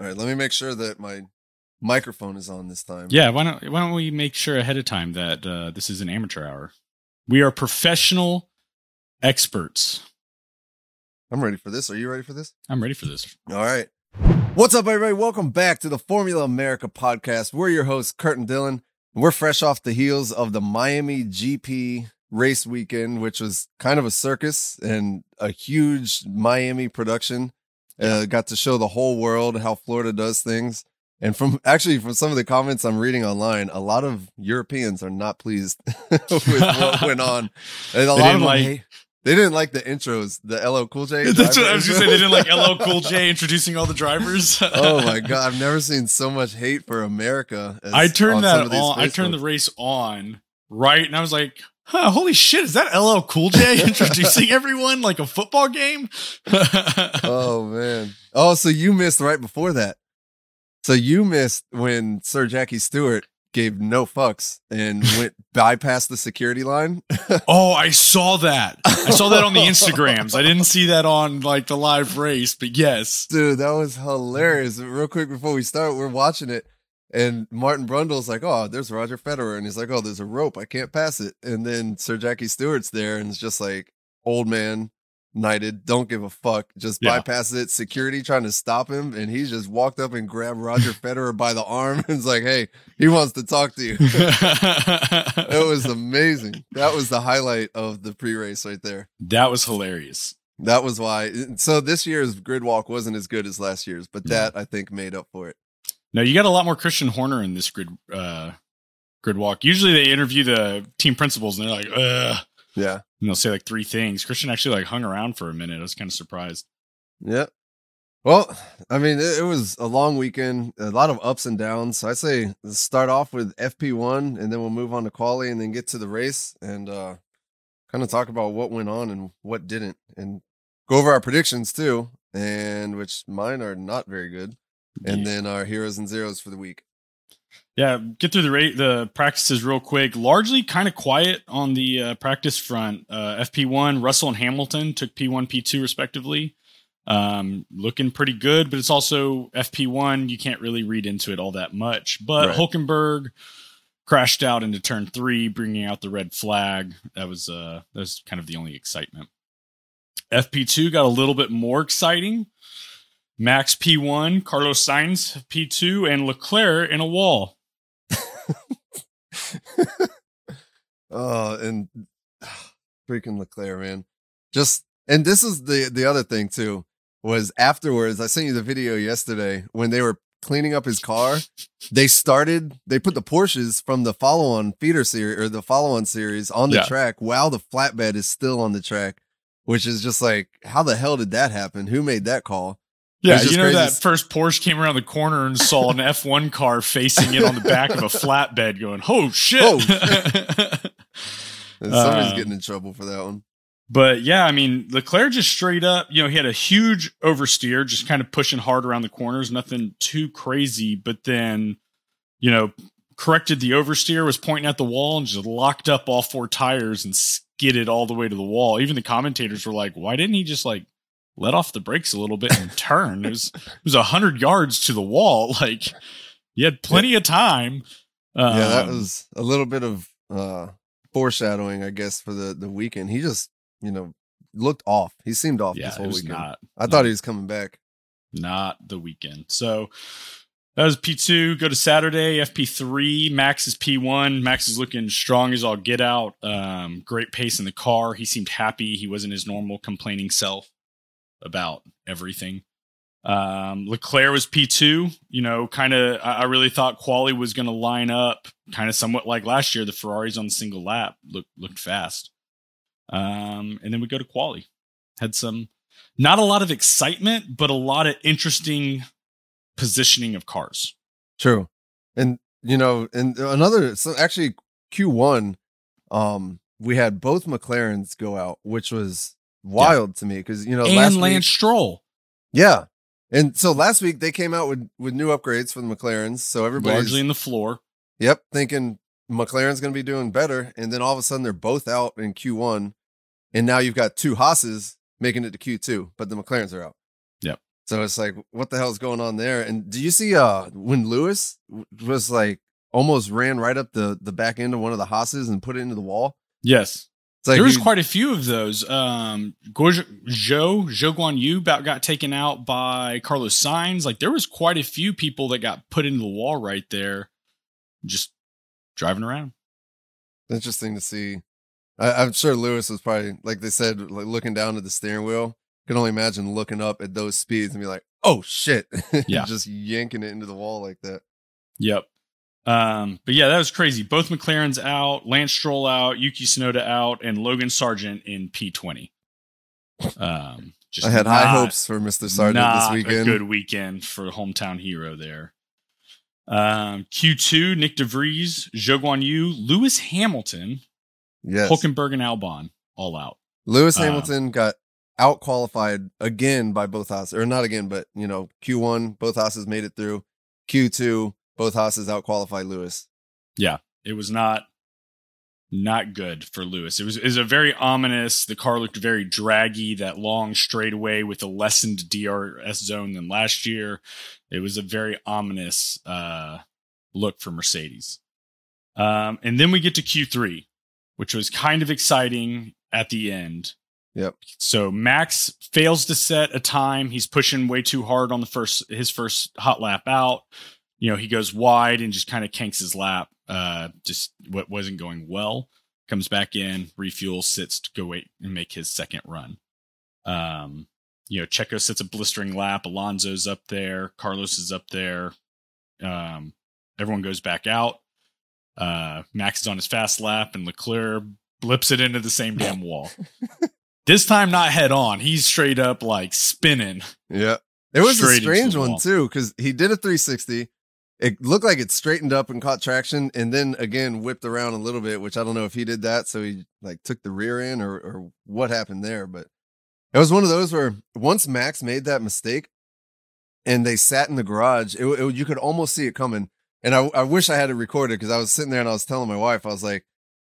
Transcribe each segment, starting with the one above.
All right, let me make sure that my microphone is on this time. Yeah, why don't why don't we make sure ahead of time that uh, this is an amateur hour? We are professional experts. I'm ready for this. Are you ready for this? I'm ready for this. All right. What's up, everybody? Welcome back to the Formula America podcast. We're your hosts, Kurt and Dylan. We're fresh off the heels of the Miami GP race weekend, which was kind of a circus and a huge Miami production. Uh, got to show the whole world how Florida does things. And from actually from some of the comments I'm reading online, a lot of Europeans are not pleased with what went on. And a They lot didn't of them like- hate- they didn't like the intros, the LL Cool J. That's what I was gonna say. They didn't like LL Cool J introducing all the drivers. oh my god, I've never seen so much hate for America. As I turned that on. I turned the race on right, and I was like, huh, "Holy shit! Is that LL Cool J introducing everyone like a football game?" Oh man. Oh, so you missed right before that. So you missed when Sir Jackie Stewart gave no fucks and went bypass the security line. Oh, I saw that. I saw that on the Instagrams. I didn't see that on like the live race, but yes. Dude, that was hilarious. Real quick before we start, we're watching it. And Martin Brundle's like, oh, there's Roger Federer. And he's like, oh, there's a rope. I can't pass it. And then Sir Jackie Stewart's there and it's just like, old man, knighted, don't give a fuck. Just Yeah. bypasses it. Security trying to stop him. And he just walked up and grabbed Roger Federer by the arm and was like, hey, he wants to talk to you. It was amazing. That was the highlight of the pre race right there. that was hilarious. That was why. So this year's grid walk wasn't as good as last year's, but that I think made up for it. No, you got a lot more Christian Horner in this grid uh grid walk. Usually they interview the team principals and they're like, Ugh, Yeah. and they'll say like three things. Christian actually like hung around for a minute. I was kind of surprised. Yeah. Well, I mean, it, it was a long weekend, a lot of ups and downs. So I say start off with FP1 and then we'll move on to quali and then get to the race and uh kind of talk about what went on and what didn't and go over our predictions too, and which mine are not very good. And Yeah. then our heroes and zeros for the week. Yeah, get through the rate the practices real quick. Largely kind of quiet on the uh, practice front. Uh, FP1, Russell and Hamilton took P1, P2 respectively. Um, looking pretty good, but it's also FP1. You can't really read into it all that much. But Right. Hulkenberg crashed out into turn three, bringing out the red flag. That was uh, that was kind of the only excitement. FP2 got a little bit more exciting. Max P1, Carlos Sainz P2, and Leclerc in a wall. Oh, and freaking Leclerc, man. Just and this is the the other thing too was afterwards. I sent you the video yesterday when they were cleaning up his car. They started. They put the Porsches from the follow-on feeder series or the follow-on series on the Yeah. track while the flatbed is still on the track, which is just like, how the hell did that happen? Who made that call? Yeah, you know crazy. that first Porsche came around the corner and saw an F1 car facing it on the back of a flatbed going, oh shit. Oh, And somebody's Uh, getting in trouble for that one. but yeah, I mean, Leclerc just straight up, you know, he had a huge oversteer, just kind of pushing hard around the corners, nothing too crazy, but then, you know, corrected the oversteer, was pointing at the wall and just locked up all four tires and skidded all the way to the wall. Even the commentators were like, why didn't he just like let off the brakes a little bit and turn? It was it was a hundred yards to the wall. Like you had plenty of time. yeah, that Um, was a little bit of uh foreshadowing, I guess, for the the weekend. He just, you know, looked off. He seemed off yeah, this whole weekend. not I thought he was coming back. not the weekend. So that was P2. Go to Saturday, FP3. Max is P1. Max is looking strong as all get out. Um, great pace in the car. He seemed happy. He wasn't his normal complaining self about everything. Um, Leclerc was P2. You know, kind of, I, I really thought Quali was going to line up kind of somewhat like last year. The Ferraris on the single lap looked, looked fast. Um, and then we go to Quali. Had some, not a lot of excitement, but a lot of interesting positioning of cars. True. And you know, and another so actually Q1 um we had both McLarens go out, which was wild to me because you know last and Lance week, Stroll. yeah, and so last week they came out with with new upgrades for the McLarens, so everybody's largely in the floor. yep thinking McLaren's going to be doing better, and then all of a sudden they're both out in Q1, and now you've got two Haas's making it to Q2, but the McLarens are out. Yep. So it's like, what the hell is going on there? And do you see uh when Lewis was like almost ran right up the the back end of one of the Haases and put it into the wall? Yes. Like there was quite a few of those. Um, Gorge- Zhou, Zhou Guan Yu about got taken out by Carlos Sainz. Like there was quite a few people that got put into the wall right there, just driving around. interesting to see. I, I'm sure Lewis was probably like they said, like looking down at the steering wheel. Can only imagine looking up at those speeds and be like, "Oh shit!" Yeah. just yanking it into the wall like that. Yep. Um, but yeah, that was crazy. Both McLarens out, Lance Stroll out, Yuki Tsunoda out, and Logan Sargeant in P20. Um, just I had high hopes for Mr. Sargeant this weekend. A good weekend for hometown hero there. Um, Q2, Nyck de Vries, Zhou Guan Yu, Lewis Hamilton, yes, Hulkenberg, and Albon all out. Lewis Um, Hamilton got out qualified again by both Haases, or not again, but you know, Q1, both Haases made it through. Q2, both Haases out qualified Lewis. Yeah. It was not not good for Lewis. It was it was a very ominous. The car looked very draggy. That long straightaway with a lessened DRS zone than last year. It was a very ominous uh, look for Mercedes. Um, and then we get to Q3, which was kind of exciting at the end. Yep. So Max fails to set a time. He's pushing way too hard on the first his first hot lap out. You know, he goes wide and just kind of kinks his lap. Uh, just what wasn't going well. Comes back in, refuels, sits to go wait and make his second run. Um, you know, Checo sets a blistering lap. Alonso's up there. Carlos is up there. Um, everyone goes back out. Uh, Max is on his fast lap, and Leclerc blips it into the same damn wall. this time, not head on. He's straight up like spinning. Yeah. It was a strange one wall. too, because he did a 360. It looked like it straightened up and caught traction, and then again whipped around a little bit, which I don't know if he did that, so he like took the rear end or or what happened there. But it was one of those where once Max made that mistake, and they sat in the garage, it, it- you could almost see it coming. And I, I wish I had it recorded because I was sitting there and I was telling my wife, I was like,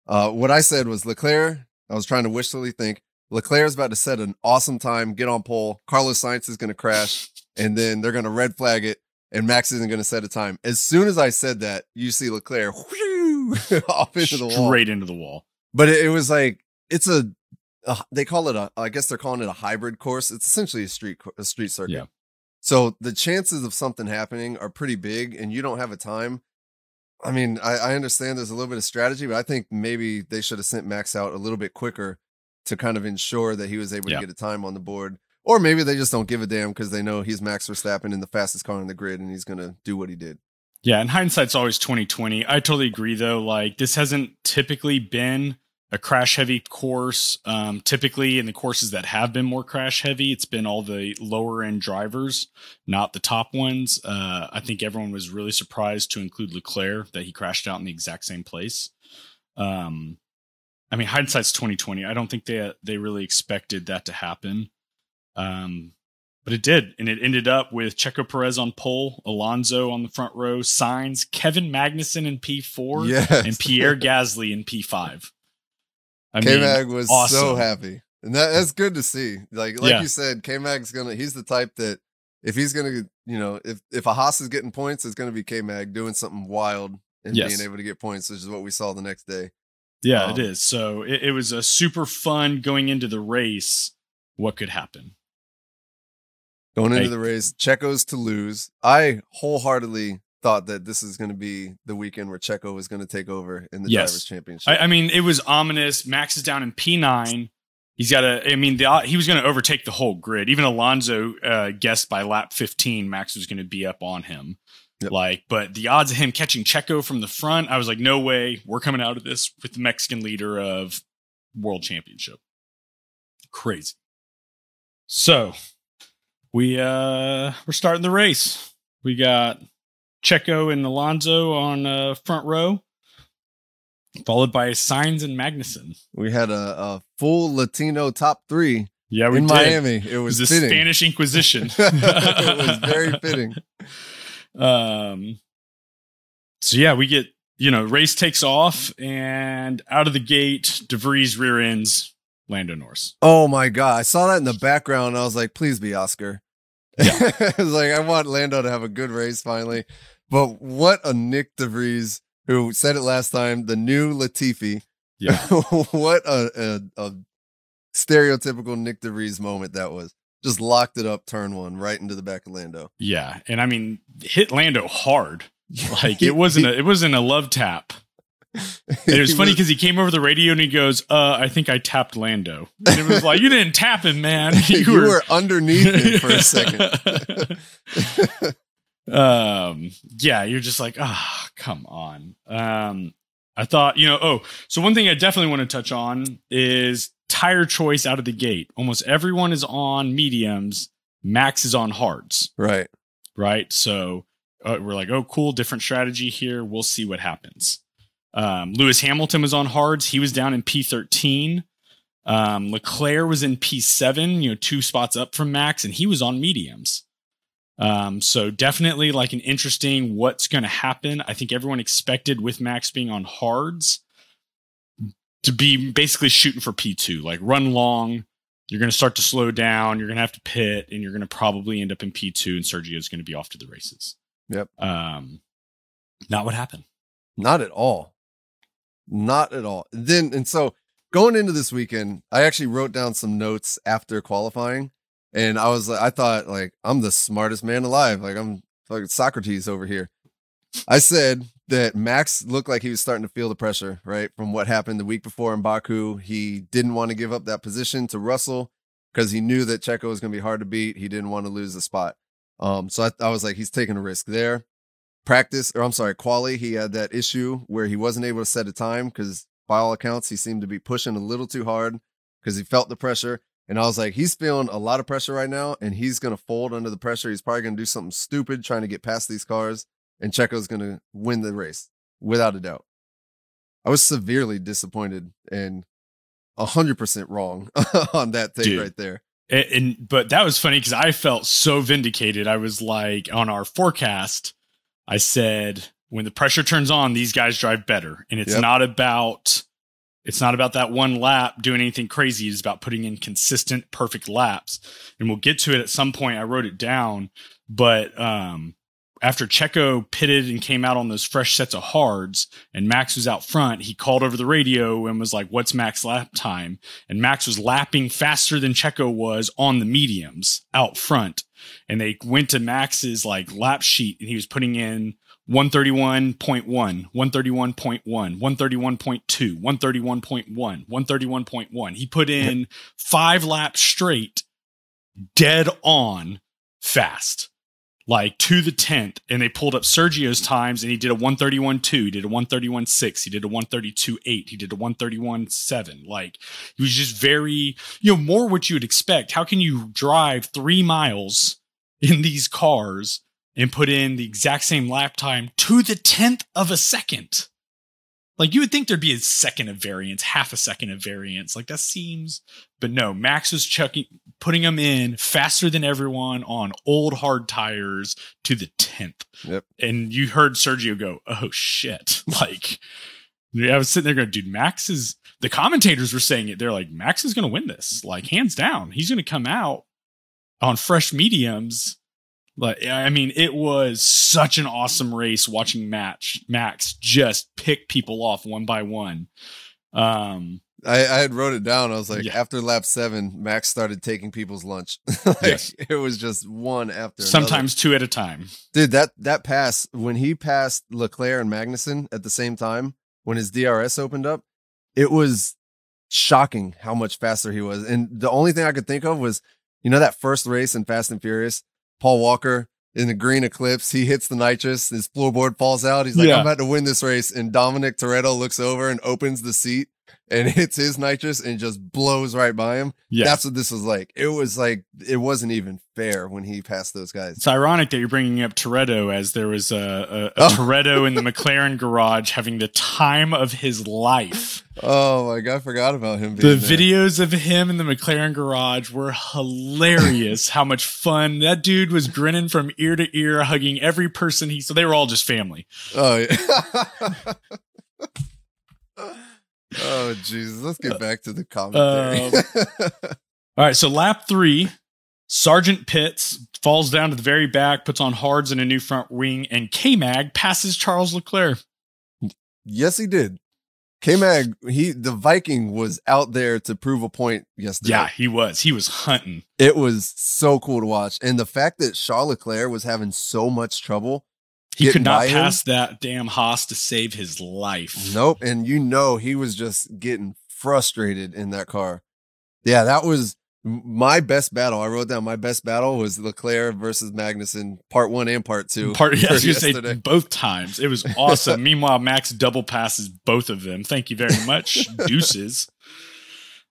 uh, what I said was Leclerc. I was trying to wishfully think Leclerc's about to set an awesome time, get on pole. Carlos Sainz is going to crash, and then they're going to red flag it, and Max isn't going to set a time. As soon as I said that, you see Leclerc whew, off into the wall. straight into the wall. But it, it was like it's a, a they call it a I guess they're calling it a hybrid course. It's essentially a street a street circuit. Yeah. So the chances of something happening are pretty big, and you don't have a time. I mean, I, I understand there's a little bit of strategy, but I think maybe they should have sent Max out a little bit quicker to kind of ensure that he was able Yeah. to get a time on the board. Or maybe they just don't give a damn because they know he's Max Verstappen in the fastest car on the grid, and he's gonna do what he did. Yeah, and hindsight's always twenty twenty. I totally agree though. Like this hasn't typically been a crash heavy course. Um, typically in the courses that have been more crash heavy, it's been all the lower end drivers, not the top ones. Uh, I think everyone was really surprised to include Leclerc that he crashed out in the exact same place. Um, I mean, hindsight's twenty twenty. I don't think they they really expected that to happen. Um, but it did, and it ended up with Checo Perez on pole, Alonso on the front row, Sainz, Kevin Magnussen in P four, Yes. and Pierre Gasly in P five. I K Mag was so happy. And that, that's good to see. Like like Yeah. you said, K Mag's gonna he's the type that if he's gonna you know, if if a Haas is getting points, it's gonna be K Mag doing something wild and Yes. being able to get points, which is what we saw the next day. yeah, um, it is. So it, it was a super fun going into the race. What could happen? Going into Hey. the race, Checo's to lose. I wholeheartedly thought that this is gonna be the weekend where Checo was gonna take over in the Yes. drivers championship. I, I mean, it was ominous. Max is down in P nine. He's got a. I mean, the, he was going to overtake the whole grid. Even Alonso uh, guessed by lap fifteen, Max was going to be up on him. Yep. Like, but the odds of him catching Checo from the front, I was like, no way. We're coming out of this with the Mexican leader of world championship. Crazy. So we uh we're starting the race. We got Checo and Alonso on uh, front row, followed by Sainz and Magnussen. we had a, a full Latino top three Yeah, in did. Miami. It was the. Spanish Inquisition. it was very fitting. Um, so yeah, we get you know race takes off and out of the gate, de Vries rear ends Lando Norris. Oh my god! I saw that in the background. I was like, "Please be Oscar." Yeah. it's like I want Lando to have a good race finally. But what a Nyck de Vries who said it last time, the new Latifi. Yeah. what a, a, a stereotypical Nyck de Vries moment that was. Just locked it up, turn one, right into the back of Lando. Yeah, and I mean, hit Lando hard. Like it wasn't a, it wasn't a love tap. It was funny because he came over the radio and he goes, "Uh, I think I tapped Lando." And it was like, "You didn't tap him, man. you, were, underneath me for a second. um, yeah, you're just like, ah, come on. Um, I thought, you know, oh, so one thing I definitely want to touch on is tire choice out of the gate. Almost everyone is on mediums. Max is on hards, right. right? So uh, we're like, oh, cool, different strategy here. We'll see what happens. Um, Lewis Hamilton was on hards. He was down in P13. Um, Leclerc was in P7, you know, two spots up from Max, and he was on mediums. Um, so definitely like an interesting what's going to happen. I think everyone expected with Max being on hards to be basically shooting for P2, like run long. You're going to start to slow down. You're going to have to pit, and you're going to probably end up in P2, and Sergio is going to be off to the races. Yep. Um, not what happened. Not at all. Not at all. Then and so going into this weekend, I actually wrote down some notes after qualifying, and I was like, I thought like I'm the smartest man alive. Like I'm like Socrates over here. I said that Max looked like he was starting to feel the pressure, right? From what happened the week before in Baku. He didn't want to give up that position to Russell because he knew that Checo was going to be hard to beat. He didn't want to lose the spot. Um, so I, I was like, he's taking a risk there practice or I'm sorry, quali, he had that issue where he wasn't able to set a time because by all accounts he seemed to be pushing a little too hard because he felt the pressure. And I was like, he's feeling a lot of pressure right now, and he's gonna fold under the pressure. He's probably gonna do something stupid trying to get past these cars, and Checo's gonna win the race without a doubt. I was severely disappointed and hundred percent wrong on that thing Dude. right there. And, and but that was funny because I felt so vindicated. I was like on our forecast, I said when the pressure turns on, these guys drive better, and it's Yep. not about it's not about that one lap doing anything crazy. It's about putting in consistent, perfect laps, and we'll get to it at some point. I wrote it down, but um, after Checo pitted and came out on those fresh sets of hards, and Max was out front, he called over the radio and was like, "What's Max lap time?" And Max was lapping faster than Checo was on the mediums out front. And they went to Max's like lap sheet, and he was putting in 131.1, 131.1, 131.2, 131.1, 131.1. He put in five laps straight, dead on fast like to the tenth, and they pulled up Sergio's times, and he did a one thirty one two, he did a one thirty one six, he did a one thirty two eight, he did a one thirty one seven. Like he was just very, you know, more what you would expect. How can you drive three miles in these cars and put in the exact same lap time to the tenth of a second? Like you would think there'd be a second of variance, half a second of variance. Like that seems, but no. Max was chucking, putting them in faster than everyone on old hard tires to the tenth. Yep. And you heard Sergio go, "Oh shit!" Like I was sitting there going, "Dude, Max is." The commentators were saying it. They're like, "Max is going to win this, like hands down. He's going to come out on fresh mediums." Like I mean, it was such an awesome race watching match Max just pick people off one by one. Um, I, I had wrote it down. I was like, Yeah. after lap seven, Max started taking people's lunch. like Yes. it was just one after another. sometimes two at a time. Dude, that that pass when he passed Leclerc and Magnussen at the same time when his DRS opened up, it was shocking how much faster he was. And the only thing I could think of was, you know, that first race in Fast and Furious, Paul Walker in the green eclipse, he hits the nitrous, his floorboard falls out. He's like, Yeah. I'm about to win this race. And Dominic Toretto looks over and opens the seat and hits his nitrous and just blows right by him. Yeah, That's what this was like. It was like it wasn't even fair when he passed those guys. It's ironic that you're bringing up Toretto as there was a, a, a Oh. Toretto in the McLaren garage having the time of his life. Oh my god, I forgot about him. The there. videos of him in the McLaren garage were hilarious. How much fun that dude was grinning from ear to ear, hugging every person he. So they were all just family. Oh yeah. oh Jesus. Let's get uh, back to the commentary. Um, all right, so lap three, Sargeant Pitts falls down to the very back, puts on hards and a new front wing, and K Mag passes Charles Leclerc. Yes, he did. K Mag, he the Viking was out there to prove a point yesterday. Yeah, he was. He was hunting. It was so cool to watch. And the fact that Charles Leclerc was having so much trouble. He could not by him- pass that damn Haas to save his life. Nope. And you know he was just getting frustrated in that car. Yeah, that was my best battle. I wrote down my best battle was Leclerc versus Magnussen, part one and part two. Part, yeah, I was say yesterday. both times. It was awesome. Meanwhile, Max double passes both of them. Thank you very much. Deuces.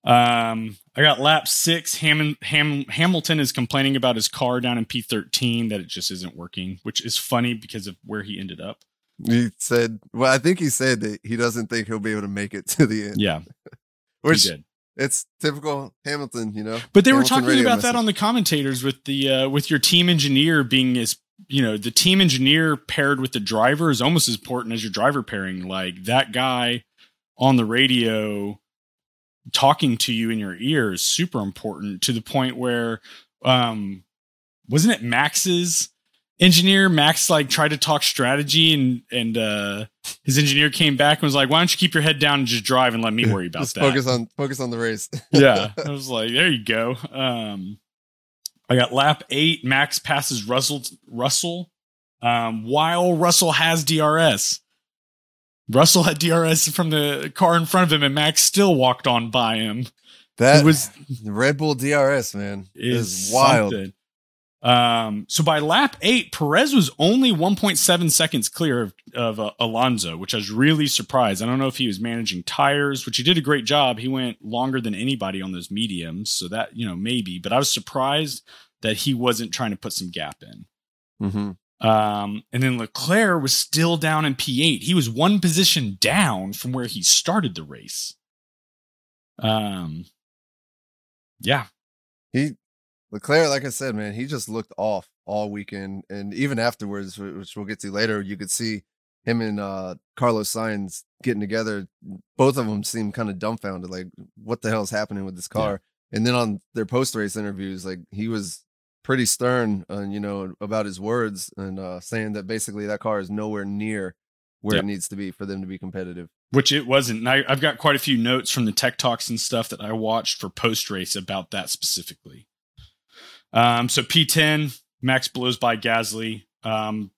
Um, I got lap six. Ham, Ham, Hamilton is complaining about his car down in P13 that it just isn't working, which is funny because of where he ended up. He said, well, I think he said that he doesn't think he'll be able to make it to the end, Yeah, which he did. it's typical Hamilton, you know. But they were talking about that on the commentators with the uh, with your team engineer being as you know the team engineer paired with the driver is almost as important as your driver pairing. Like that guy on the radio talking to you in your ear is super important to the point where um wasn't it Max's engineer Max like tried to talk strategy and and uh his engineer came back and was like why don't you keep your head down and just drive and let me worry about Just that focus on focus on the race. yeah. I was like, there you go. Um, I got lap eight. Max passes Russell. Russell, um, while Russell has DRS. Russell had DRS from the car in front of him, and Max still walked on by him. That it was Red Bull DRS, man, is is wild. something. Um, so by lap eight, Perez was only 1.7 seconds clear of, of uh, Alonso, which I was really surprised. I don't know if he was managing tires, which he did a great job. He went longer than anybody on those mediums, so that you know maybe. But I was surprised that he wasn't trying to put some gap in. hmm Um, and then Leclerc was still down in P8. He was one position down from where he started the race. Um, yeah, He Leclerc, like I said, man, he just looked off all weekend, and even afterwards, which we'll get to later, you could see him and uh, Carlos Sainz getting together. Both of them seemed kind of dumbfounded, like what the hell is happening with this car. And then on their post race interviews, like he was pretty stern, uh, you know, about his words and uh, saying that basically that car is nowhere near where Yep. it needs to be for them to be competitive. which it wasn't. And I, I've got quite a few notes from the tech talks and stuff that I watched for post race about that specifically. Um, so P10, Max blows by Gasly. Um,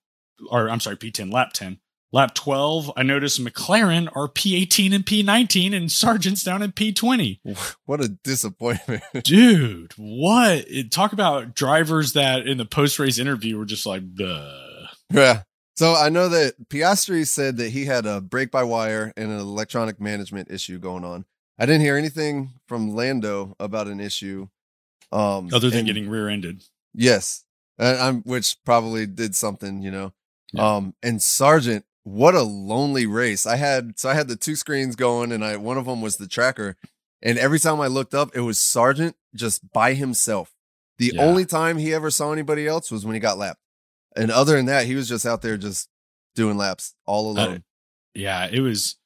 or I'm sorry, P10, lap 10. Lap 12, I noticed McLaren are P18 and P19 and Sargeant's down in P20. What a disappointment! Dude, what? Talk about drivers that in the post race interview were just like, Duh. Yeah. So I know that Piastri said that he had a brake by wire and an electronic management issue going on. I didn't hear anything from Lando about an issue. Um, other than and- getting rear ended. yes, and I'm, which probably did something, you know. Yeah. Um, and Sargeant, what a lonely race. I had so I had the two screens going, and I one of them was the tracker, and every time I looked up, it was Sargeant just by himself. The Yeah. only time he ever saw anybody else was when he got lapped, and other than that, he was just out there just doing laps all alone. Yeah, it was.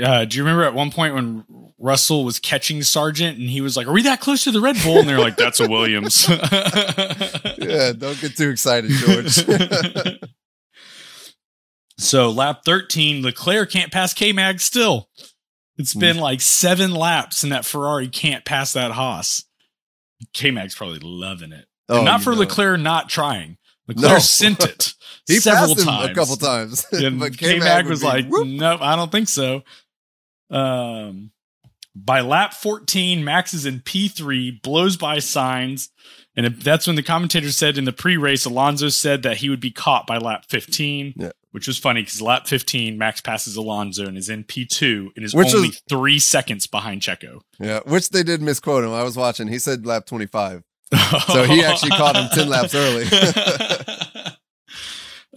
Uh, do you remember at one point when Russell was catching Sargeant and he was like, "Are we that close to the Red Bull?" And they're like, "That's a Williams." yeah, don't get too excited, George. so lap thirteen, Leclerc can't pass K Mag. Still, It's been like seven laps, and that Ferrari can't pass that Haas. K Mag's probably loving it. Oh, not for know. Leclerc not trying. Leclerc No. sent it He several passed him times a couple times, and but K K-Mag was be, like, "Whoop." nope, I don't think so. Um, by lap 14, Max is in P3, blows by Sainz. And that's when the commentator said in the pre race, Alonso said that he would be caught by lap 15, Yeah. Which was funny because lap 15, Max passes Alonso and is in P2 and is Which only three seconds behind Checo. Yeah, which they did misquote him. I was watching. He said lap 25. So he actually caught him 10 laps early.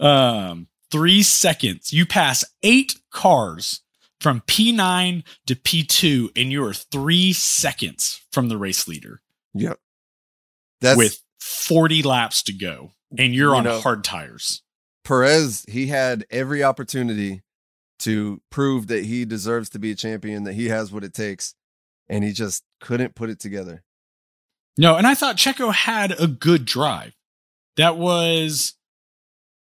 um, three seconds. You pass eight cars from P9 to P2, and you are three seconds from the race leader Yep. That's with 40 laps to go, and you're You on know- hard tires. Perez. He had every opportunity to prove that he deserves to be a champion, that he has what it takes, and he just couldn't put it together. No, and I thought Checo had a good drive. That was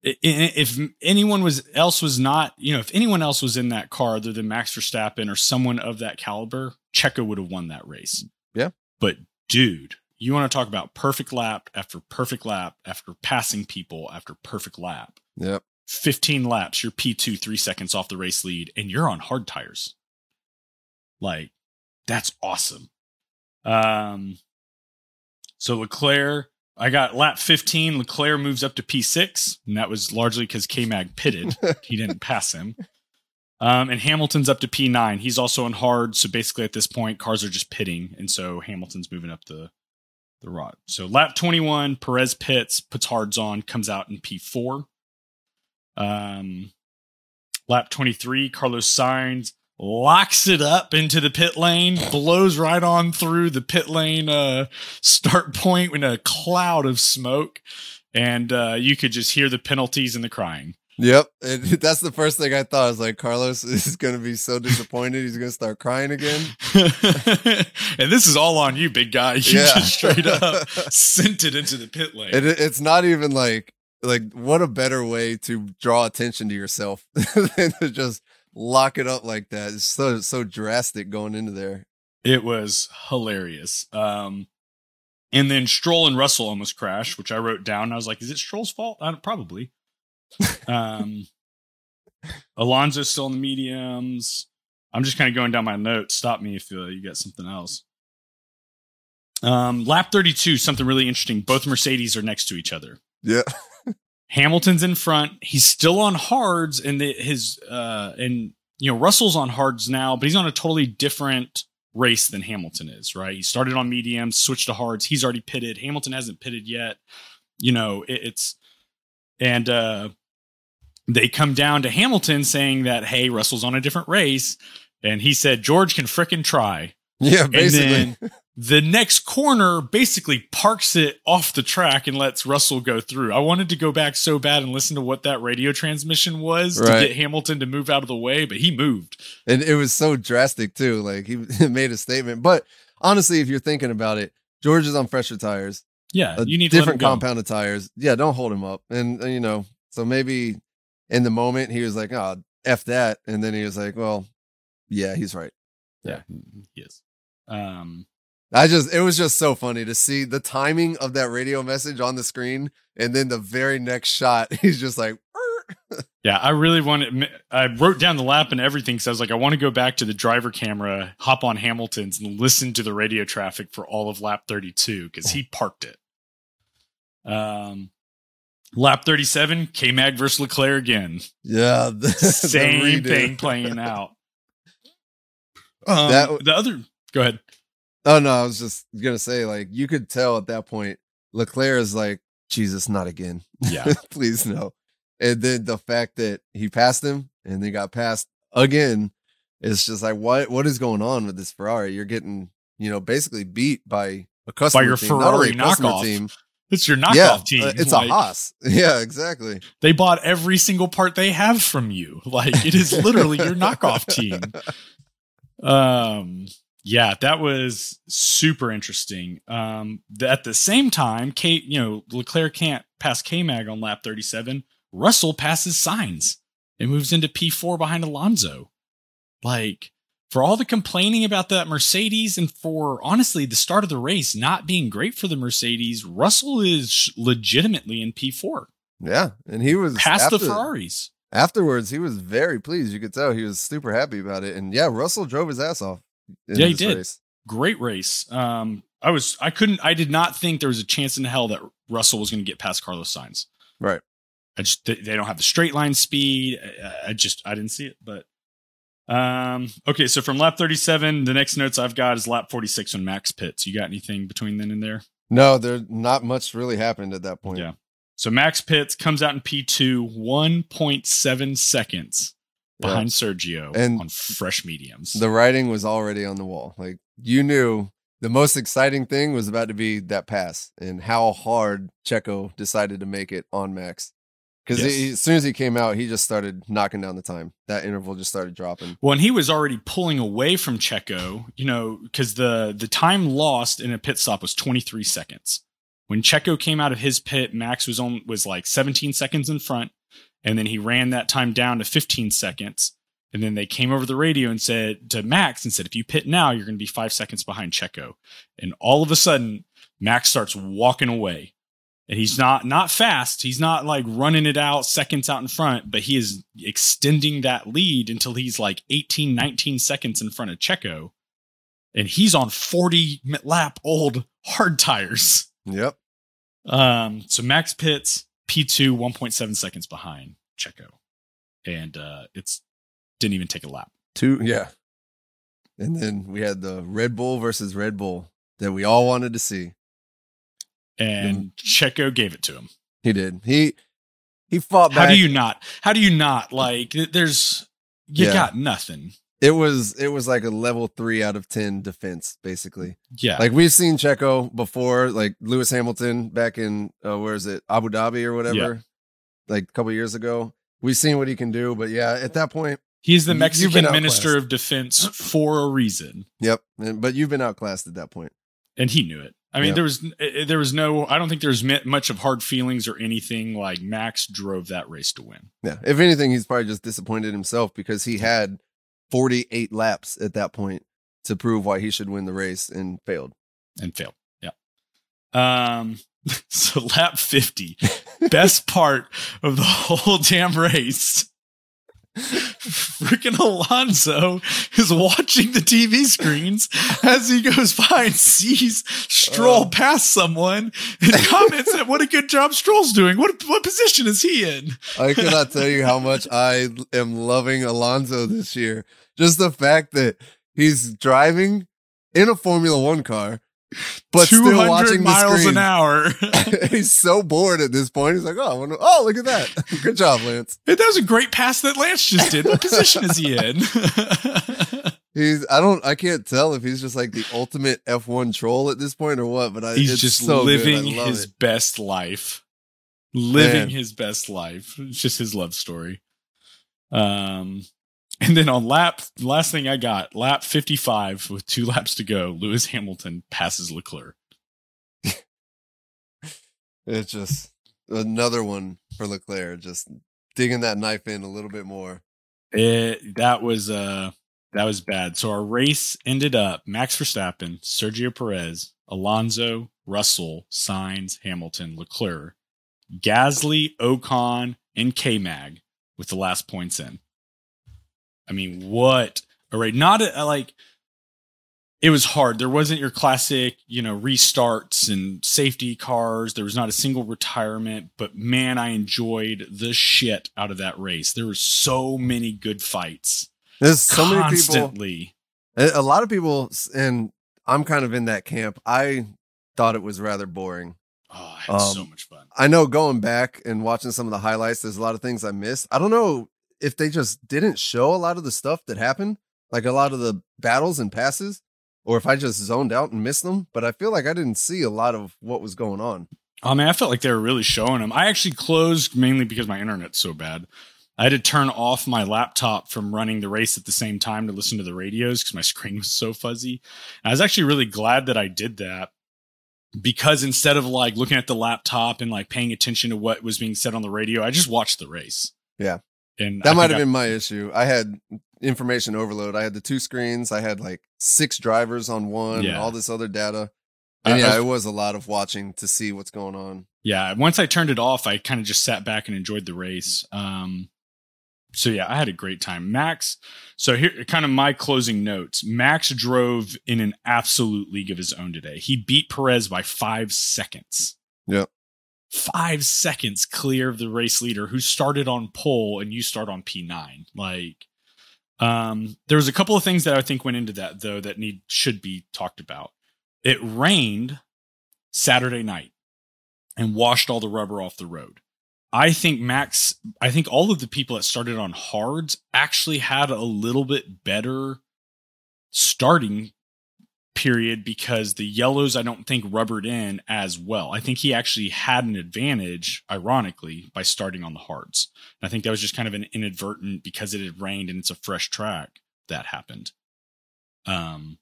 if anyone was else was not, you know, if anyone else was in that car other than Max Verstappen or someone of that caliber, Checo would have won that race. Yeah. But dude, you want to talk about perfect lap after perfect lap after passing people after perfect lap. Yep. 15 laps, you're P2 3 seconds off the race lead and you're on hard tires. Like that's awesome. Um so Leclerc I got lap 15. Leclerc moves up to P6, and that was largely because K Mag pitted. he didn't pass him. Um, and Hamilton's up to P9. He's also on hard. So basically, at this point, cars are just pitting. And so Hamilton's moving up the, the rod. So lap 21, Perez pits, puts hards on, comes out in P4. Um, lap 23, Carlos Sainz locks it up into the pit lane, blows right on through the pit lane uh, start point in a cloud of smoke, and uh, you could just hear the penalties and the crying. Yep, and that's the first thing I thought. I was like, Carlos is going to be so disappointed. He's going to start crying again. and this is all on you, big guy. You yeah. just straight up sent it into the pit lane. It, it's not even like like what a better way to draw attention to yourself than to just lock it up like that. It's so so drastic going into there. It was hilarious. Um, and then Stroll and Russell almost crashed, which I wrote down. I was like, "Is it Stroll's fault?" I, probably. Um, Alonso's still in the mediums. I'm just kind of going down my notes. Stop me if uh, you got something else. Um, lap 32, something really interesting. Both Mercedes are next to each other. Yeah. Hamilton's in front. He's still on hards, and the, his uh, and you know Russell's on hards now, but he's on a totally different race than Hamilton is. Right? He started on mediums, switched to hards. He's already pitted. Hamilton hasn't pitted yet. You know, it, it's and uh, they come down to Hamilton saying that hey, Russell's on a different race, and he said George can fricking try. Yeah, basically. And then the next corner basically parks it off the track and lets Russell go through. I wanted to go back so bad and listen to what that radio transmission was right. to get Hamilton to move out of the way, but he moved. And it was so drastic too. Like he made a statement. But honestly, if you're thinking about it, George is on fresher tires. Yeah, you need different compound of tires. Yeah, don't hold him up. And uh, you know, so maybe in the moment he was like, "Oh, f that," and then he was like, "Well, yeah, he's right." Yeah, he is. Um, I just it was just so funny to see the timing of that radio message on the screen and then the very next shot he's just like yeah, I really wanted. I wrote down the lap and everything because I was like, I want to go back to the driver camera, hop on Hamilton's, and listen to the radio traffic for all of lap 32 because he parked it. Um, lap 37, K Mag versus Leclerc again. Yeah, the, same the thing playing out. Um, that, the other, go ahead. Oh no, I was just gonna say, like, you could tell at that point, Leclerc is like, Jesus, not again. Yeah. Please no. And then the fact that he passed him and they got passed again, it's just like, what what is going on with this Ferrari? You're getting, you know, basically beat by a customer by your team, Ferrari knockoff team. It's your knockoff yeah, team. Uh, it's like, a Haas. Yeah, exactly. They bought every single part they have from you. Like it is literally your knockoff team. Um yeah, that was super interesting. Um, at the same time, Kate, you know, Leclerc can't pass K Mag on lap 37. Russell passes Sainz and moves into P4 behind Alonso. Like, for all the complaining about that Mercedes and for honestly the start of the race not being great for the Mercedes, Russell is legitimately in P4. Yeah, and he was past after, the Ferraris. Afterwards, he was very pleased. You could tell he was super happy about it. And yeah, Russell drove his ass off yeah, he did. Race. Great race. Um, I was, I couldn't, I did not think there was a chance in hell that Russell was going to get past Carlos Sainz. Right. I just, they don't have the straight line speed. I, I just, I didn't see it. But, um, okay. So from lap 37, the next notes I've got is lap 46 when Max pits. You got anything between then and there? No, there not much really happened at that point. Yeah. So Max Pitts comes out in P2, 1.7 seconds behind yeah. Sergio and on fresh mediums. The writing was already on the wall. Like you knew the most exciting thing was about to be that pass and how hard Checo decided to make it on Max. Because Yes. as soon as he came out, he just started knocking down the time. That interval just started dropping. Well, and he was already pulling away from Checo, you know, because the the time lost in a pit stop was 23 seconds. When Checo came out of his pit, Max was on was like 17 seconds in front, and then he ran that time down to 15 seconds. And then they came over the radio and said to Max and said, if you pit now, you're going to be five seconds behind Checo. And all of a sudden, Max starts walking away. And he's not not fast. He's not like running it out seconds out in front, but he is extending that lead until he's like 18, 19 seconds in front of Checo. And he's on 40 lap old hard tires. Yep. Um, so Max Pitts, P2, 1.7 seconds behind Checo. And uh, it's didn't even take a lap. Two. Yeah. And then we had the Red Bull versus Red Bull that we all wanted to see. And Checo gave it to him. He did. He he fought How do you not? How do you not like? There's you Yeah. got nothing. it was it was like a level three out of ten defense, basically. Yeah, Like we've seen Checo before, like Lewis Hamilton back in uh, where is it, Abu Dhabi or whatever, like a couple years ago. We've seen what he can do, but yeah, at that point, he's the Mexican minister of defense for a reason, yep. But you've been outclassed at that point. and he knew it. I mean, Yeah. there was eh, there was no. I don't think there's much of hard feelings or anything. Like Max drove that race to win. Yeah. If anything, he's probably just disappointed himself because he had 48 laps at that point to prove why he should win the race and failed. and failed. Yeah. Um. So lap fifty, best part of the whole damn race. Freaking Alonso is watching the TV screens as he goes by and sees Stroll Oh. pass someone and comments that what a good job Stroll's doing. What what position is he in? I cannot tell you how much I am loving Alonso this year. Just the fact that he's driving in a Formula One car, but still 200 watching the miles screen. an hour. he's so bored at this point. He's like, "Oh, wonder- oh, look at that! Good job, Lance." that was a great pass that Lance just did. What position is he in? He's I don't I can't tell if he's just like the ultimate F1 troll at this point or what, but I, He's just so living his it. best life. Living Man. his best life. It's just his love story. Um and then on lap last thing I got, lap 55 with two laps to go, Lewis Hamilton passes Leclerc. It's just another one for Leclerc, just digging that knife in a little bit more. It that was uh that was bad. So our race ended up Max Verstappen, Sergio Perez, Alonso, Russell, Sainz, Hamilton, Leclerc, Gasly, Ocon, and K Mag with the last points in. I mean, what? Right, not a, like it was hard. There wasn't your classic, you know, restarts and safety cars. There was not a single retirement, but man, I enjoyed the shit out of that race. There were so many good fights. There's so many people constantly. A lot of people, and I'm kind of in that camp. I thought it was rather boring. Oh, I had so Um, much fun. I know going back and watching some of the highlights, there's a lot of things I missed. I don't know if they just didn't show a lot of the stuff that happened, like a lot of the battles and passes, or if I just zoned out and missed them. But I feel like I didn't see a lot of what was going on. Oh man, I felt like they were really showing them. I actually closed mainly because my internet's so bad. I had to turn off my laptop from running the race at the same time to listen to the radios because my screen was so fuzzy. And I was actually really glad that I did that because instead of like looking at the laptop and like paying attention to what was being said on the radio, I just watched the race. Yeah. And That might have been my issue. I had information overload. I had the two screens. I had like six drivers on one, and Yeah. all this other data. I- yeah, I- it was a lot of watching to see what's going on. yeah once i turned it off i kind of just sat back and enjoyed the race um so yeah i had a great time max so here kind of my closing notes max drove in an absolute league of his own today he beat perez by five seconds Yep. Five seconds clear of the race leader who started on pole and you start on p9 like um there was a couple of things that i think went into that though that need should be talked about it rained saturday night and washed all the rubber off the road. I think Max, I think all of the people that started on hards actually had a little bit better starting period because the yellows I don't think rubbered in as well. I think he actually had an advantage, ironically, by starting on the hards. And I think that was just kind of an inadvertent because it had rained and it's a fresh track that happened. Um,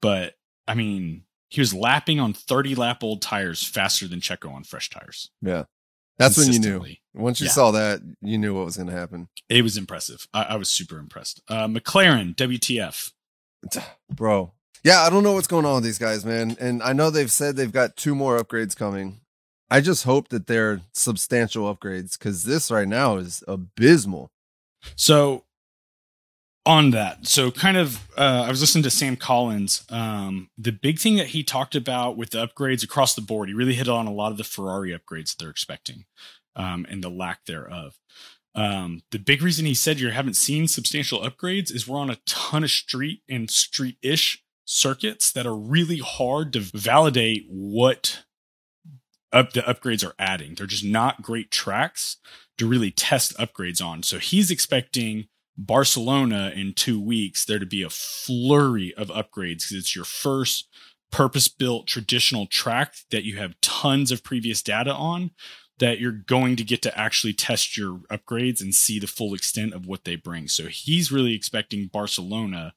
but I mean, he was lapping on 30 lap old tires faster than Checo on fresh tires. Yeah. That's when you knew. Once you yeah. saw that, you knew what was going to happen. It was impressive. I, I was super impressed. Uh, McLaren, WTF. Bro. Yeah, I don't know what's going on with these guys, man. And I know they've said they've got two more upgrades coming. I just hope that they're substantial upgrades because this right now is abysmal. So on that so kind of uh, i was listening to sam collins um, the big thing that he talked about with the upgrades across the board he really hit on a lot of the ferrari upgrades that they're expecting um, and the lack thereof um, the big reason he said you haven't seen substantial upgrades is we're on a ton of street and street-ish circuits that are really hard to validate what up the upgrades are adding they're just not great tracks to really test upgrades on so he's expecting Barcelona in two weeks, there to be a flurry of upgrades because it's your first purpose built traditional track that you have tons of previous data on that you're going to get to actually test your upgrades and see the full extent of what they bring. So he's really expecting Barcelona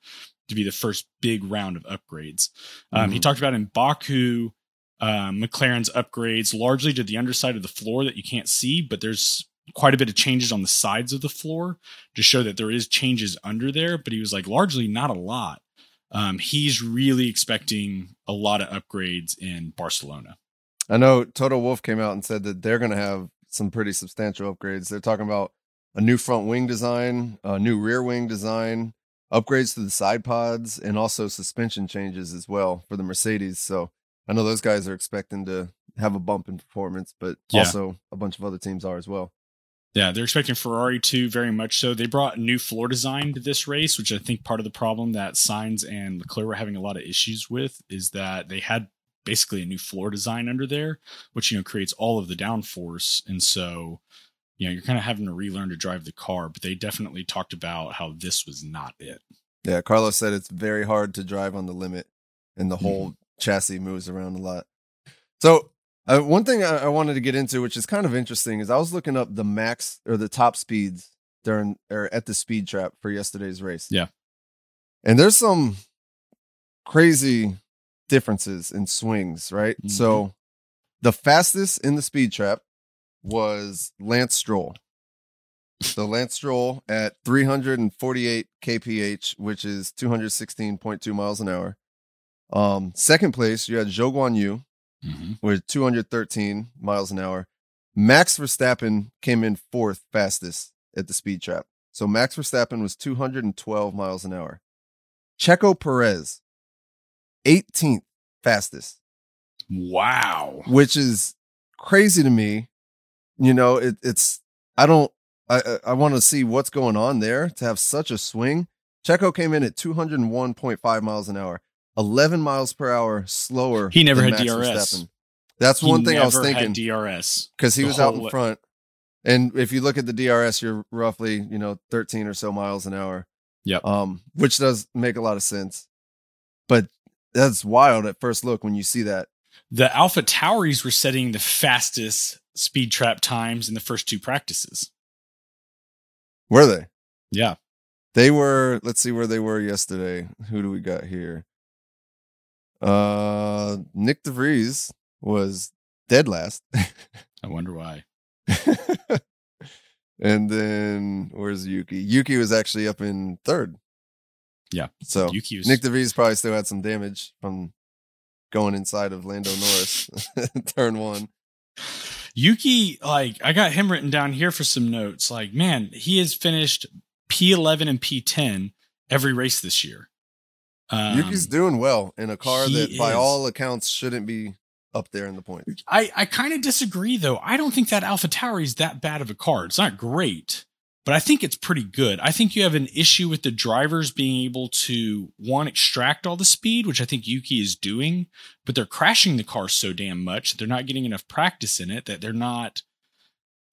to be the first big round of upgrades. Um, mm-hmm. He talked about in Baku, um, McLaren's upgrades largely to the underside of the floor that you can't see, but there's quite a bit of changes on the sides of the floor to show that there is changes under there, but he was like largely not a lot. Um, he's really expecting a lot of upgrades in Barcelona. I know Toto Wolff came out and said that they're going to have some pretty substantial upgrades. They're talking about a new front wing design, a new rear wing design, upgrades to the side pods, and also suspension changes as well for the Mercedes. So I know those guys are expecting to have a bump in performance, but yeah. also a bunch of other teams are as well. Yeah, they're expecting Ferrari to very much so. They brought a new floor design to this race, which I think part of the problem that Sainz and Leclerc were having a lot of issues with is that they had basically a new floor design under there, which you know creates all of the downforce, and so you know you're kind of having to relearn to drive the car. But they definitely talked about how this was not it. Yeah, Carlos said it's very hard to drive on the limit, and the whole mm-hmm. chassis moves around a lot. So uh, one thing I, I, wanted to get into, which is kind of interesting, is I was looking up the max or the top speeds during or at the speed trap for yesterday's race. Yeah, and there's some crazy differences in swings, right? Mm-hmm. So the fastest in the speed trap was Lance Stroll. So Lance Stroll at 348 kph, which is 216.2 miles an hour. Um, second place, you had Zhou Guan Yu mm-hmm. with 213 miles an hour. Max Verstappen came in fourth fastest at the speed trap. So Max Verstappen was 212 miles an hour. Checo Perez, 18th fastest. Wow. Which is crazy to me. You know, it, it's, I don't, I, I want to see what's going on there to have such a swing. Checo came in at 201.5 miles an hour. 11 miles per hour slower. He never had Max DRS. Verstappen. That's he one thing I was thinking. DRS because he was out in front. And if you look at the DRS, you're roughly you know 13 or so miles an hour. Yep. Um, which does make a lot of sense, but that's wild at first look when you see that. The Alpha Tauris were setting the fastest speed trap times in the first two practices. Were they? Yeah. They were, let's see where they were yesterday. Who do we got here? Uh, Nyck de Vries was dead last. I wonder why. and then where's Yuki? Yuki was actually up in third. Yeah. So Yuki was... Nyck de Vries probably still had some damage from going inside of Lando Norris turn one. Yuki, like I got him written down here for some notes. Like, man, he has finished P11 and P10 every race this year. Um, Yuki's doing well in a car that, by all accounts, shouldn't be up there in the points. I, I kind of disagree, though. I don't think that Alpha Tauri is that bad of a car. It's not great, but I think it's pretty good. I think you have an issue with the drivers being able to, one, extract all the speed, which I think Yuki is doing, but they're crashing the car so damn much. That they're not getting enough practice in it that they're not,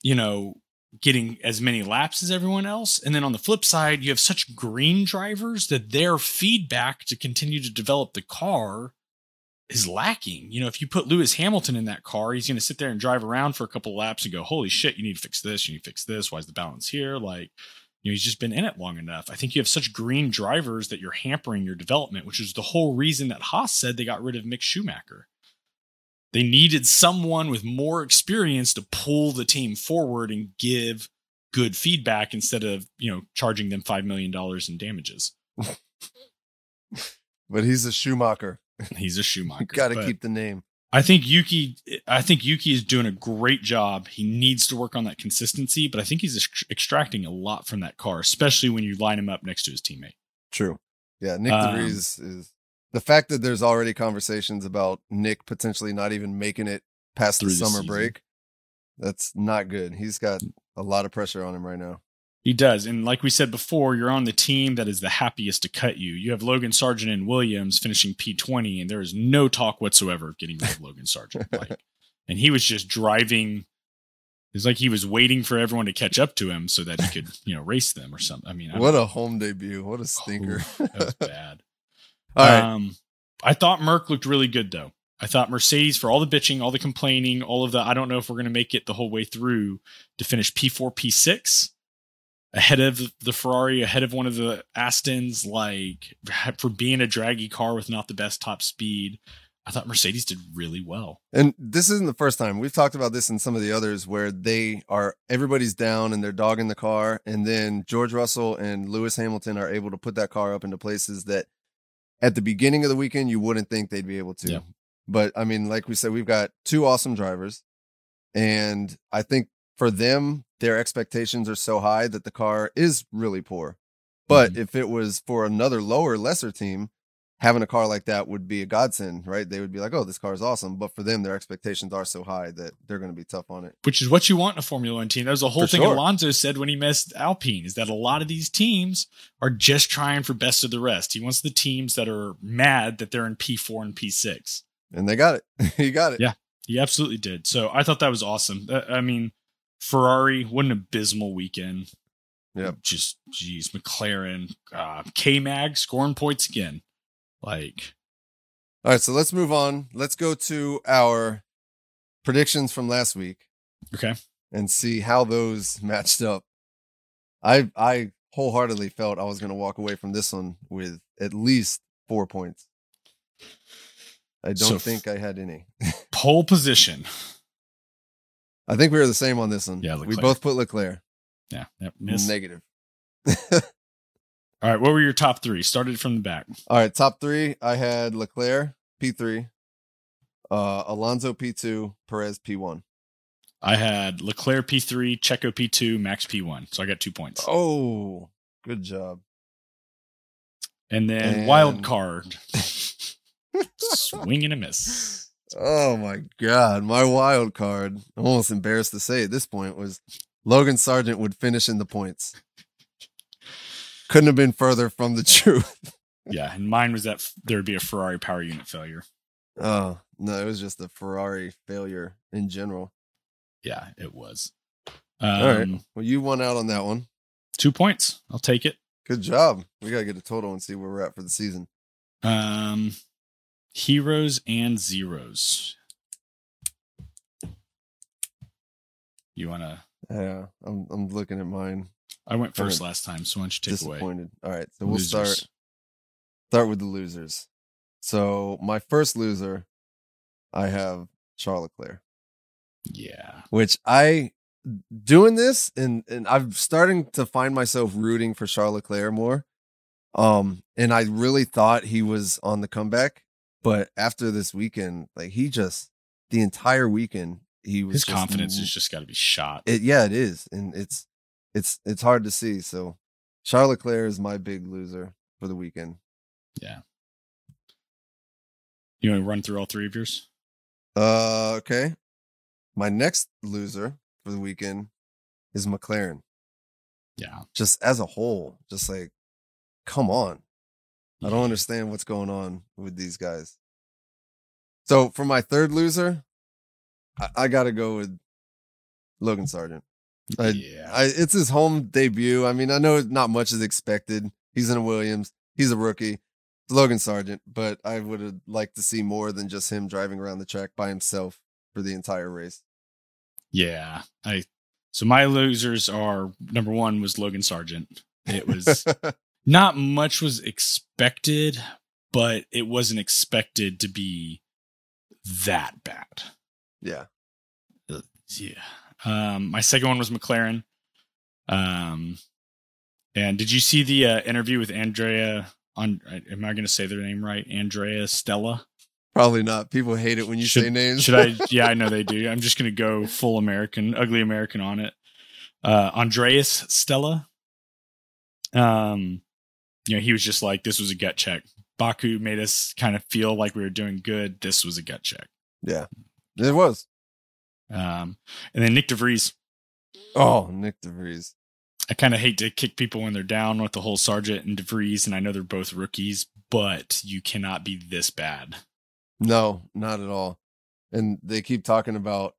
you know, getting as many laps as everyone else. And then on the flip side, you have such green drivers that their feedback to continue to develop the car is lacking. You know, if you put Lewis Hamilton in that car, he's going to sit there and drive around for a couple laps and go, "Holy shit, you need to fix this, you need to fix this. Why is the balance here?" Like, you know, he's just been in it long enough. I think you have such green drivers that you're hampering your development, which is the whole reason that Haas said they got rid of Mick Schumacher. They needed someone with more experience to pull the team forward and give good feedback instead of, you know, charging them 5 million dollars in damages. but he's a Schumacher. He's a Schumacher. Got to keep the name. I think Yuki. I think Yuki is doing a great job. He needs to work on that consistency, but I think he's extracting a lot from that car, especially when you line him up next to his teammate. True. Yeah, Nyck um, de Vries is the fact that there's already conversations about Nyck potentially not even making it past the summer the break. That's not good. He's got a lot of pressure on him right now. He does. And like we said before, you're on the team that is the happiest to cut you. You have Logan Sargeant and Williams finishing P20, and there is no talk whatsoever of getting rid of Logan Sargeant. Like, and he was just driving. It's like he was waiting for everyone to catch up to him so that he could, you know, race them or something. I mean, I what a home debut! What a stinker! Oh, that was bad. all right. Um, I thought Merc looked really good though. I thought Mercedes, for all the bitching, all the complaining, all of the, I don't know if we're going to make it the whole way through to finish P4, P6 ahead of the Ferrari, ahead of one of the Astons, like for being a draggy car with not the best top speed. I thought Mercedes did really well. And this isn't the first time. We've talked about this in some of the others where they are everybody's down and they're dogging the car. And then George Russell and Lewis Hamilton are able to put that car up into places that at the beginning of the weekend you wouldn't think they'd be able to. Yeah. But I mean, like we said, we've got two awesome drivers. And I think for them, their expectations are so high that the car is really poor. But mm-hmm. if it was for another lower, lesser team, having a car like that would be a godsend, right? They would be like, "Oh, this car is awesome," but for them, their expectations are so high that they're going to be tough on it. Which is what you want in a Formula One team. That was the whole for thing sure. Alonso said when he missed Alpine: is that a lot of these teams are just trying for best of the rest. He wants the teams that are mad that they're in P four and P six, and they got it. he got it. Yeah, he absolutely did. So I thought that was awesome. I mean Ferrari, what an abysmal weekend. Yeah. Just, geez, McLaren, uh, K Mag scoring points again. Like, all right, so let's move on. Let's go to our predictions from last week. Okay. And see how those matched up. I I wholeheartedly felt I was going to walk away from this one with at least four points. I don't so think I had any. pole position. I think we were the same on this one. Yeah, Leclerc. we both put Leclerc. Yeah, yep, negative. All right, what were your top three? Started from the back. All right, top three. I had Leclerc P three, uh, Alonso P two, Perez P one. I had Leclerc P three, Checo P two, Max P one. So I got two points. Oh, good job. And then and... wild card, swing and a miss. Oh my god, my wild card. I'm almost embarrassed to say at this point was Logan Sargeant would finish in the points. Couldn't have been further from the truth. yeah, and mine was that there would be a Ferrari power unit failure. Oh no, it was just a Ferrari failure in general. Yeah, it was. Um, All right. Um, well, you won out on that one. Two points. I'll take it. Good job. We gotta get a total and see where we're at for the season. Um, Heroes and zeros. You wanna? Yeah, I'm. I'm looking at mine. I went 1st last time, so why don't you take disappointed. away? All right, so we'll start. Start with the losers. So my first loser, I have Charles Leclerc. Yeah, which I doing this and and I'm starting to find myself rooting for Charles Leclerc more. Um, and I really thought he was on the comeback. But after this weekend, like he just the entire weekend he was his confidence has just got to be shot. It, yeah, it is, and it's it's it's hard to see. So Charles Leclerc is my big loser for the weekend. Yeah. You want to run through all three of yours? Uh, okay. My next loser for the weekend is McLaren. Yeah. Just as a whole, just like, come on. I don't understand what's going on with these guys. So for my third loser, I, I got to go with Logan Sargeant. I, yeah. I, it's his home debut. I mean, I know not much is expected. He's in a Williams. He's a rookie. It's Logan Sargeant, but I would have liked to see more than just him driving around the track by himself for the entire race. Yeah. I so my losers are number one was Logan Sargeant. It was not much was expected, but it wasn't expected to be that bad. yeah. Yeah. Um, my second one was McLaren. Um, and did you see the uh, interview with Andrea? On am I going to say their name right? Andrea Stella. Probably not. People hate it when you Should- say names. Should I? Yeah, I know they do. I'm just going to go full American, ugly American on it. Uh, Andreas Stella. Um, you know, he was just like, this was a gut check. Baku made us kind of feel like we were doing good. This was a gut check. yeah. It was. Um, and then Nyck DeVries. Oh, Nyck DeVries. I kind of hate to kick people when they're down with the whole Sargeant and de Vries, and I know they're both rookies, but you cannot be this bad. No, not at all. And they keep talking about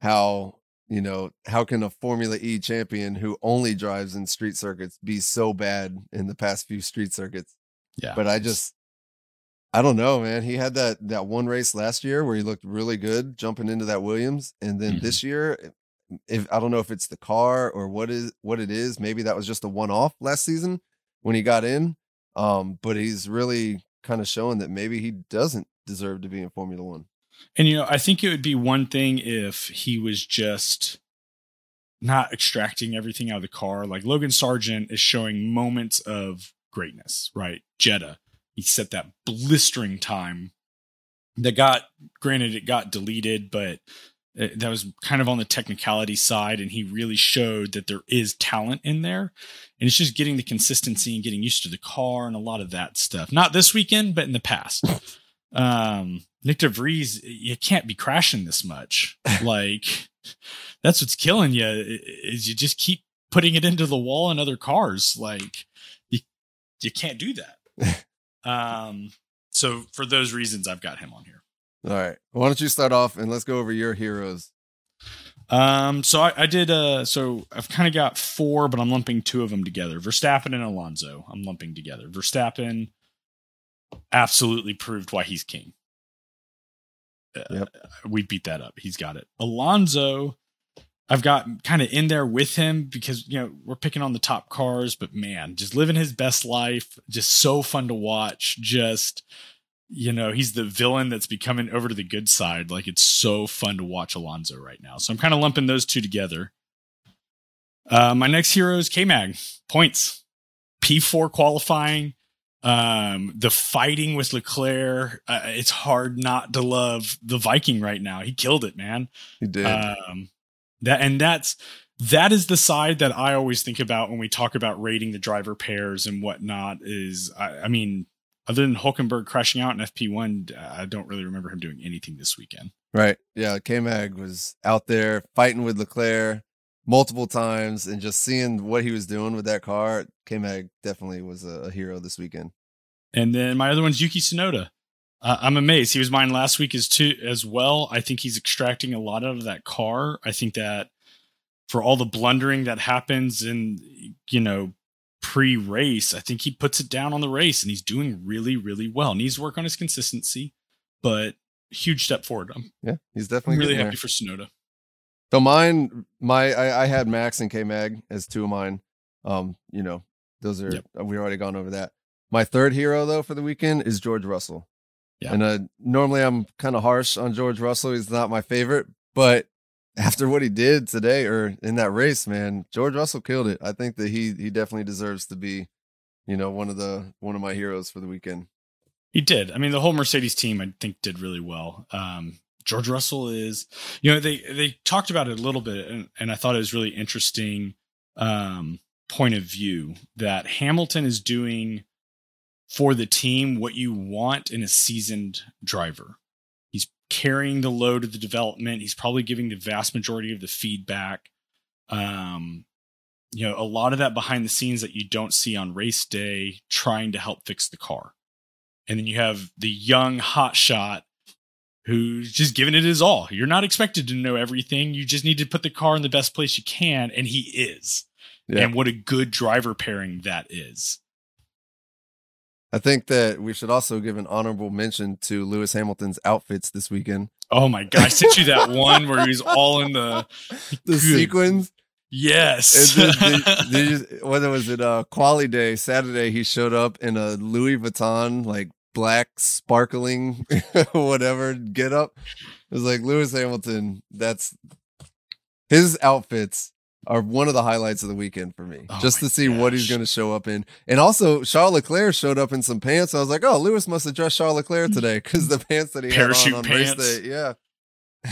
how, you know, how can a Formula E champion who only drives in street circuits be so bad in the past few street circuits? Yeah. But I just I don't know, man. He had that that one race last year where he looked really good jumping into that Williams, and then Mhm. this year, if I don't know if it's the car or what is what it is, maybe that was just a one off last season when he got in. Um, but he's really kind of showing that maybe he doesn't deserve to be in Formula One. And you know, I think it would be one thing if he was just not extracting everything out of the car. Like Logan Sargeant is showing moments of greatness, right? Jeddah, he set that blistering time that got, granted, it got deleted, but it, that was kind of on the technicality side. And he really showed that there is talent in there. And it's just getting the consistency and getting used to the car and a lot of that stuff. Not this weekend, but in the past. um, Nyck DeVries, you can't be crashing this much. like that's what's killing you is you just keep putting it into the wall and other cars. Like you, you can't do that. um, so for those reasons, I've got him on here. All right, why don't you start off and let's go over your heroes. Um, so I, I did. Uh, so I've kind of got four, but I'm lumping two of them together. Verstappen and Alonso. I'm lumping together. Verstappen absolutely proved why he's king. Uh, Yep. We beat that up. He's got it. Alonso, I've got kind of in there with him because you know we're picking on the top cars, but man, just living his best life. Just so fun to watch. Just you know, he's the villain that's becoming over to the good side. Like it's so fun to watch Alonso right now. So I'm kind of lumping those two together. Uh, my next hero is K Mag points, P4 qualifying. Um, the fighting with Leclerc, uh, it's hard not to love the Viking right now. He killed it, man. He did. Um, that and that's that is the side that I always think about when we talk about rating the driver pairs and whatnot. Is I, I mean, other than Hulkenberg crashing out in FP1, I don't really remember him doing anything this weekend. Right. Yeah. K Mag was out there fighting with Leclerc multiple times and just seeing what he was doing with that car. K Mag definitely was a, hero this weekend. And then my other one's Yuki Tsunoda. Uh, I'm amazed. He was mine last week as too as well. I think he's extracting a lot out of that car. I think that for all the blundering that happens in you know pre-race, I think he puts it down on the race and he's doing really really well. Needs to work on his consistency, but huge step forward. I'm, Yeah. He's definitely really happy for Tsunoda. So mine, my, I, I had Max and K Mag as two of mine. Um, you know, those are, Yep. we already gone over that. My third hero though for the weekend is George Russell. Yeah. And uh, normally I'm kind of harsh on George Russell. He's not my favorite, but after what he did today or in that race, man, George Russell killed it. I think that he he definitely deserves to be, you know, one of the one of my heroes for the weekend. He did. I mean, the whole Mercedes team, I think, did really well. Um, George Russell is, you know, they they talked about it a little bit, and, and I thought it was really interesting um, point of view that Hamilton is doing for the team what you want in a seasoned driver. He's carrying the load of the development. He's probably giving the vast majority of the feedback. Um, you know, a lot of that behind the scenes that you don't see on race day, trying to help fix the car and then you have the young hot shot who's just giving it his all. You're not expected to know everything. You just need to put the car in the best place you can, and he is. Yeah. And what a good driver pairing that is. I think that we should also give an honorable mention to Lewis Hamilton's outfits this weekend. Oh my god! I sent you that one where he's all in the The sequins. yes. And then did- did you- whether was it uh quali day Saturday, he showed up in a Louis Vuitton like black sparkling whatever get up. It was like Lewis Hamilton. That's his outfits are one of the highlights of the weekend for me. Oh just to see what he's going to show up in, and also Charles Leclerc showed up in some pants. I was like, oh, Lewis must have dressed Charles Leclerc today because the pants that he Parachute had on on pants. day, yeah.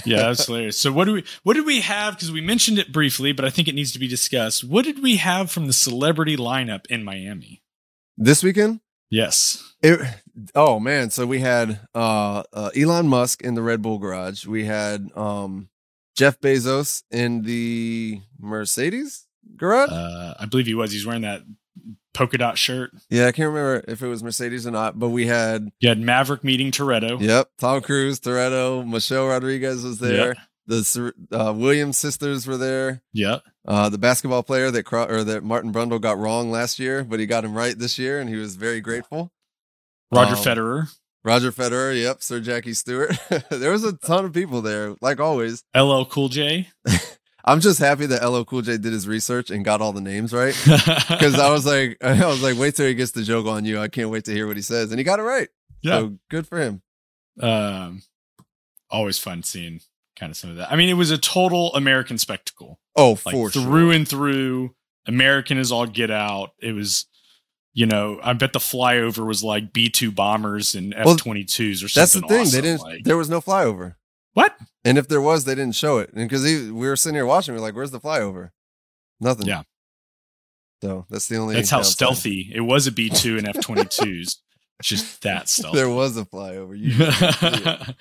yeah, that's hilarious. So what do we what did we have? Because we mentioned it briefly, but I think it needs to be discussed. What did we have from the celebrity lineup in Miami? This weekend, Yes. It, oh man, so we had uh, uh Elon Musk in the Red Bull garage. We had um Jeff Bezos in the Mercedes garage. Uh, I believe he was. He's wearing that polka dot shirt. yeah, I can't remember if it was Mercedes or not, but we had You had Maverick meeting Toretto. yep, Tom Cruise, Toretto, Michelle Rodriguez was there. Yep. The uh, Williams sisters were there. Yeah. Uh, the basketball player that Cro- or that Martin Brundle got wrong last year, but he got him right this year, and he was very grateful. Roger Um, Federer. Roger Federer, yep, Sir Jackie Stewart. there was a ton of people there, like always. LL Cool J. I'm just happy that LL Cool J did his research and got all the names right. Because I was like, I was like, wait till he gets the joke on you. I can't wait to hear what he says, and he got it right. yeah. So good for him. um, always fun seeing kind of some of that. I mean, it was a total American spectacle. Oh, like for through sure. and through. American is all get out. It was, you know, I bet the flyover was like B two bombers and F twenty twos or something. That's the thing. awesome, They didn't. like- there was no flyover, what? and if there was, they didn't show it. And because we were sitting here watching, we are like, "Where's the flyover?" Nothing. Yeah. So that's the only. That's how downside. stealthy it was. A B two and F twenty twos. Just that stealthy. There was a flyover.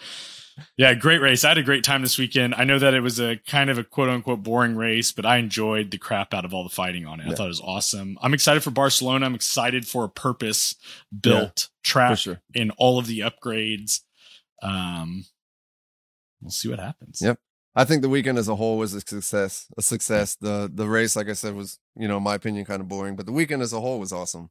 You didn't see it. yeah, great race. I had a great time this weekend. I know that it was a kind of a quote unquote boring race, but I enjoyed the crap out of all the fighting on it. I thought it was awesome. I'm excited for Barcelona. I'm excited for a purpose built track for sure. in all of the upgrades. Um, we'll see what happens. Yep. I think the weekend as a whole was a success. A success. The the race, like I said, was you know in my opinion kind of boring, but the weekend as a whole was awesome.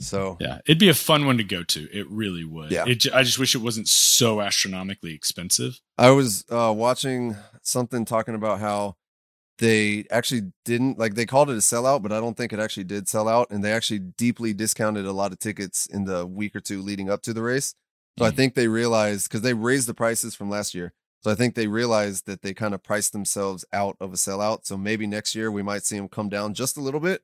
So Yeah, it'd be a fun one to go to. It really would. Yeah. It, I just wish it wasn't so astronomically expensive. I was uh, watching something talking about how they actually didn't like they called it a sellout, but I don't think it actually did sell out, and they actually deeply discounted a lot of tickets in the week or two leading up to the race. So I Mhm. think they realized because they raised the prices from last year. So I think they realized that they kind of priced themselves out of a sellout. So maybe next year we might see them come down just a little bit.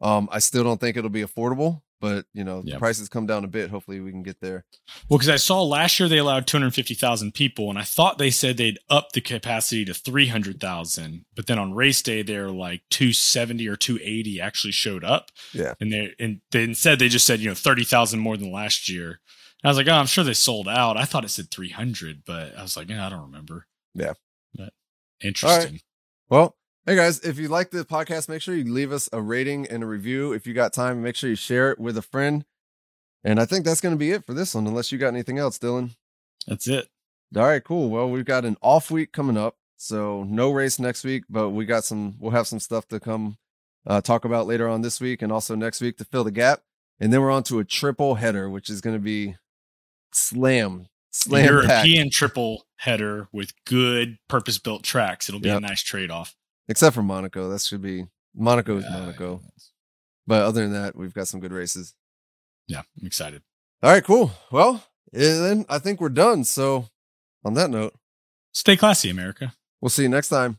Um, I still don't think it'll be affordable, but you know, the prices come down a bit. Hopefully we can get there. Well, because I saw last year they allowed 250,000 people, and I thought they said they'd up the capacity to 300,000. But then on race day, they're like 270 or 280 actually showed up. Yeah. And they and they instead they just said you know 30,000 more than last year. And I was like, oh, I'm sure they sold out. I thought it said 300, but I was like, yeah, I don't remember. Yeah. But interesting. Well, hey guys, if you like the podcast, make sure you leave us a rating and a review. If you got time, make sure you share it with a friend. And I think that's going to be it for this one, unless you got anything else, Dylan. That's it. All right, cool. Well, we've got an off week coming up, so no race next week, but we got some. We'll have some stuff to come uh, talk about later on this week and also next week to fill the gap. And then we're on to a triple header, which is going to be slam, slam. European triple header with good purpose built tracks. It'll be Yep. a nice trade off. Except for Monaco, that should be Monaco is Monaco. But other than that, we've got some good races. Yeah, I'm excited. All right, cool. Well, eh, then I think we're done. So, on that note, Stay classy, America. we'll see you next time.